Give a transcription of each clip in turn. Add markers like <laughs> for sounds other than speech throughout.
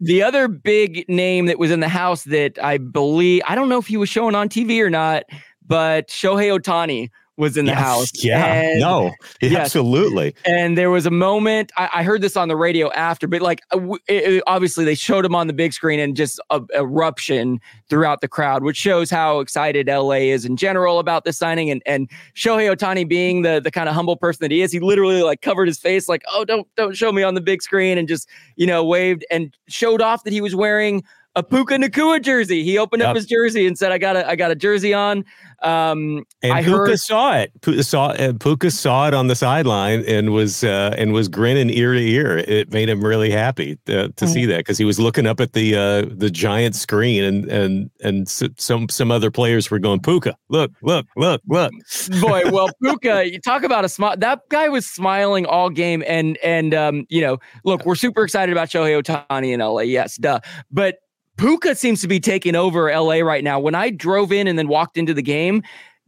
The other big name that was in the house that I believe, I don't know if he was showing on TV or not, but Shohei Ohtani was in the Yes, house. Yeah. And- no. Yes. Absolutely. And there was a moment, I, I heard this on the radio after, but like uh, it- it- obviously they showed him on the big screen and just a, eruption throughout the crowd, which shows how excited LA is in general about this signing. And and Shohei Ohtani being the the kind of humble person that he is, he literally like covered his face, like, oh, don't don't show me on the big screen, and just you know waved and showed off that he was wearing a Puka Nacua jersey. He opened up his jersey and said, I got a I got a jersey on. Um, And I Puka heard saw it. Puka saw, uh, Puka saw it on the sideline and was uh, and was grinning ear to ear. It made him really happy to, to see that because he was looking up at the uh, the giant screen and and and some some other players were going Puka, look, look, look, look. boy well <laughs> puka you talk about a smile that guy was smiling all game and and um you know look we're super excited about shohei ohtani in la yes duh but puka seems to be taking over la right now. When i drove in and then walked into the game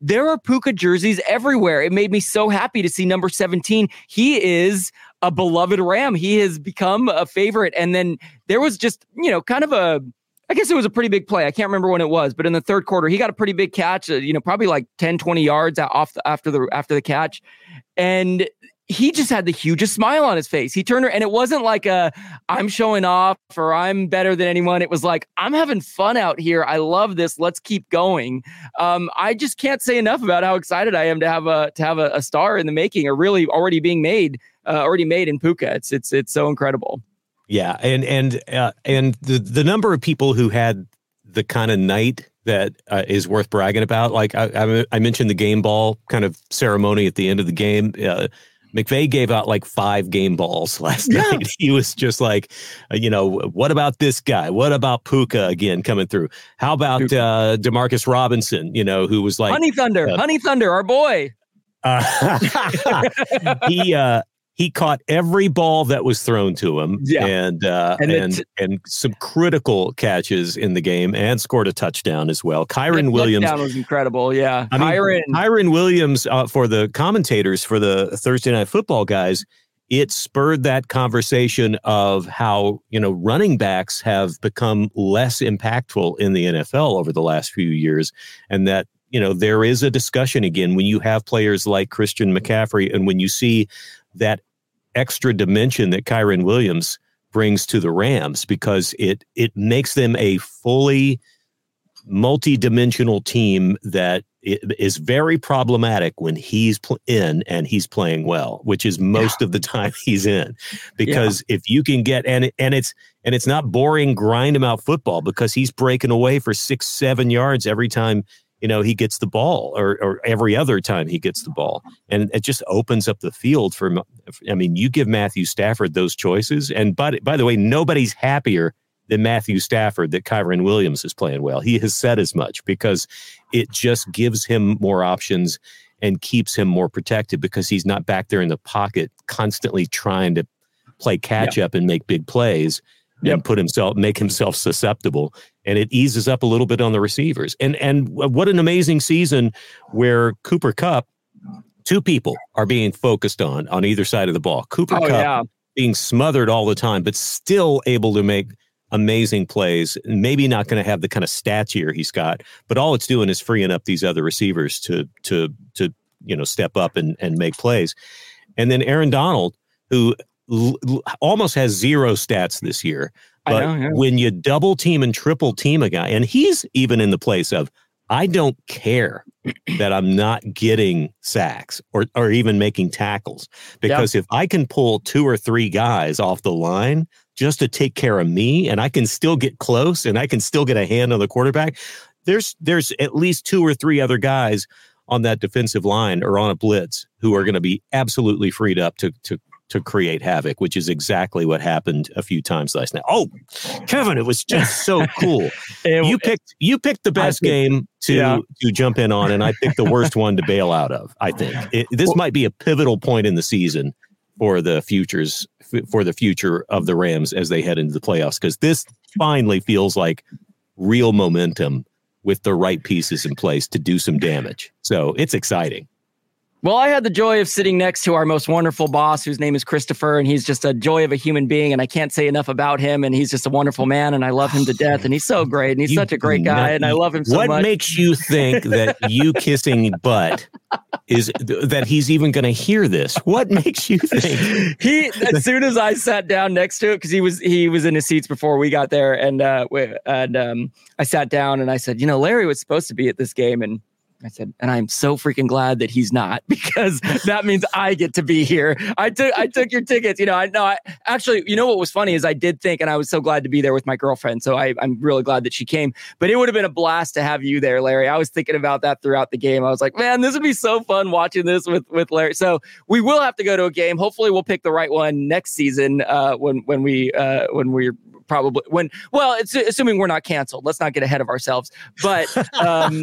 there are puka jerseys everywhere. It made me so happy to see number 17 he is a beloved ram. He has become a favorite. And then there was just you know kind of a I guess it was a pretty big play. I can't remember when it was, but in the third quarter, he got a pretty big catch, uh, you know, probably like 10, 20 yards off the, after the after the catch. And he just had the hugest smile on his face. He turned her, and it wasn't like a I'm showing off or I'm better than anyone. It was like, I'm having fun out here. I love this. Let's keep going. Um, I just can't say enough about how excited I am to have a to have a, a star in the making, or really already being made, uh, already made in Puka. It's it's it's so incredible. Yeah, and and uh, and the the number of people who had the kind of night that uh, is worth bragging about. Like I, I, I mentioned the game ball kind of ceremony at the end of the game. Uh, McVay gave out like five game balls <laughs> last Yeah. night. He was just like, uh, you know, what about this guy? What about Puka again coming through? How about uh, Demarcus Robinson? You know, who was like, Honey Thunder, uh, Honey Thunder, our boy. <laughs> uh, <laughs> he uh, he caught every ball that was thrown to him, Yeah. and uh, And and and, some critical catches in the game, and scored a touchdown as well. Kyren Williams. was incredible. Yeah, I mean, Kyren. Kyren Williams uh, for the commentators for the Thursday Night Football guys. It spurred that conversation of how you know running backs have become less impactful in the NFL over the last few years, and that you know there is a discussion again when you have players like Christian McCaffrey, and when you see that extra dimension that Kyren Williams brings to the Rams, because it it makes them a fully multi-dimensional team that is very problematic when he's pl- in and he's playing well which is most of the time <laughs> he's in. Because if you can get and and it's and it's not boring grind him out football because he's breaking away for six seven yards every time you know he gets the ball or, or every other time he gets the ball and it just opens up the field for i mean you give matthew stafford those choices and by, by the way nobody's happier than Matthew Stafford that Kyren Williams is playing well. He has said as much because it just gives him more options and keeps him more protected because he's not back there in the pocket constantly trying to play catch up and make big plays. Yep. and put himself make himself susceptible and it eases up a little bit on the receivers and and what an amazing season where Cooper Kupp two people are being focused on on either side of the ball Cooper oh, Kupp yeah. being smothered all the time but still able to make amazing plays maybe not going to have the kind of stats here he's got but all it's doing is freeing up these other receivers to to to you know step up and and make plays and then Aaron Donald who l- almost has zero stats this year. But know, yeah. when you double team and triple team a guy, and he's even in the place of, I don't care <clears throat> that I'm not getting sacks or, or even making tackles. Because if I can pull two or three guys off the line just to take care of me and I can still get close and I can still get a hand on the quarterback, there's there's at least two or three other guys on that defensive line or on a blitz who are going to be absolutely freed up to to to create havoc, which is exactly what happened a few times last night. Oh, Kevin, it was just so <laughs> cool. it, you picked you picked the best game to yeah. to jump in on, and I picked the worst one to bail out of. I think it, this well, might be a pivotal point in the season for the futures for the future of the Rams as they head into the playoffs because this finally feels like real momentum with the right pieces in place to do some damage. So it's exciting. Well, I had the joy of sitting next to our most wonderful boss, whose name is Christopher, and he's just a joy of a human being. And I can't say enough about him. And he's just a wonderful man, and I love him to death. And he's so great, and he's you, such a great guy, and I love him so what much. What makes you think that you kissing butt is that he's even going to hear this? What makes you think <laughs> he? As soon as I sat down next to it, because he was he was in his seats before we got there, and uh, and um, I sat down and I said, you know, Larry was supposed to be at this game, and I said, and I'm so freaking glad that he's not <laughs> because that means I get to be here. I took I took your tickets. You know, I know I actually, you know what was funny is I did think, and I was so glad to be there with my girlfriend. So I, I'm really glad that she came. But it would have been a blast to have you there, Larry. I was thinking about that throughout the game. I was like, man, this would be so fun watching this with with Larry. So we will have to go to a game. Hopefully, we'll pick the right one next season uh, when when we uh, when we're probably when well it's assuming we're not canceled let's not get ahead of ourselves but um,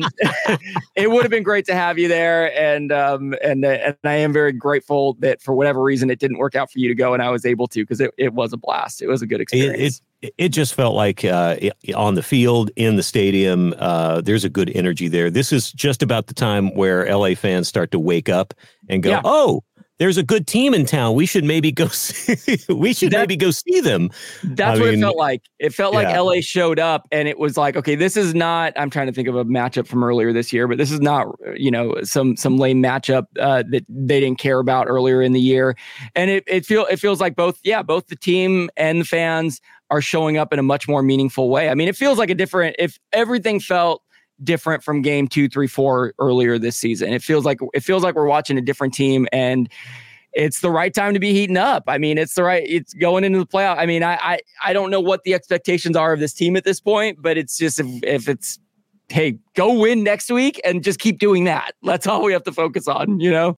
<laughs> it would have been great to have you there and um, and and i am very grateful that for whatever reason it didn't work out for you to go and i was able to because it, it was a blast. It was a good experience it, it, it just felt like uh, on the field in the stadium uh, there's a good energy there. This is just about the time where la fans start to wake up and go yeah. oh there's a good team in town. We should maybe go <laughs> see, we should that, maybe go see them. That's I what mean, it felt like. It felt like yeah. LA showed up and it was like, okay, this is not I'm trying to think of a matchup from earlier this year, but this is not, you know, some some lame matchup uh, that they didn't care about earlier in the year. And it it feel it feels like both yeah, both the team and the fans are showing up in a much more meaningful way. I mean, it feels like a different if everything felt different from game two, three, four earlier this season. It feels like it feels like we're watching a different team and it's the right time to be heating up. I mean, it's the right, it's going into the playoff. I mean, I, I, I don't know what the expectations are of this team at this point, but it's just if, if it's, hey, go win next week and just keep doing that. That's all we have to focus on, you know?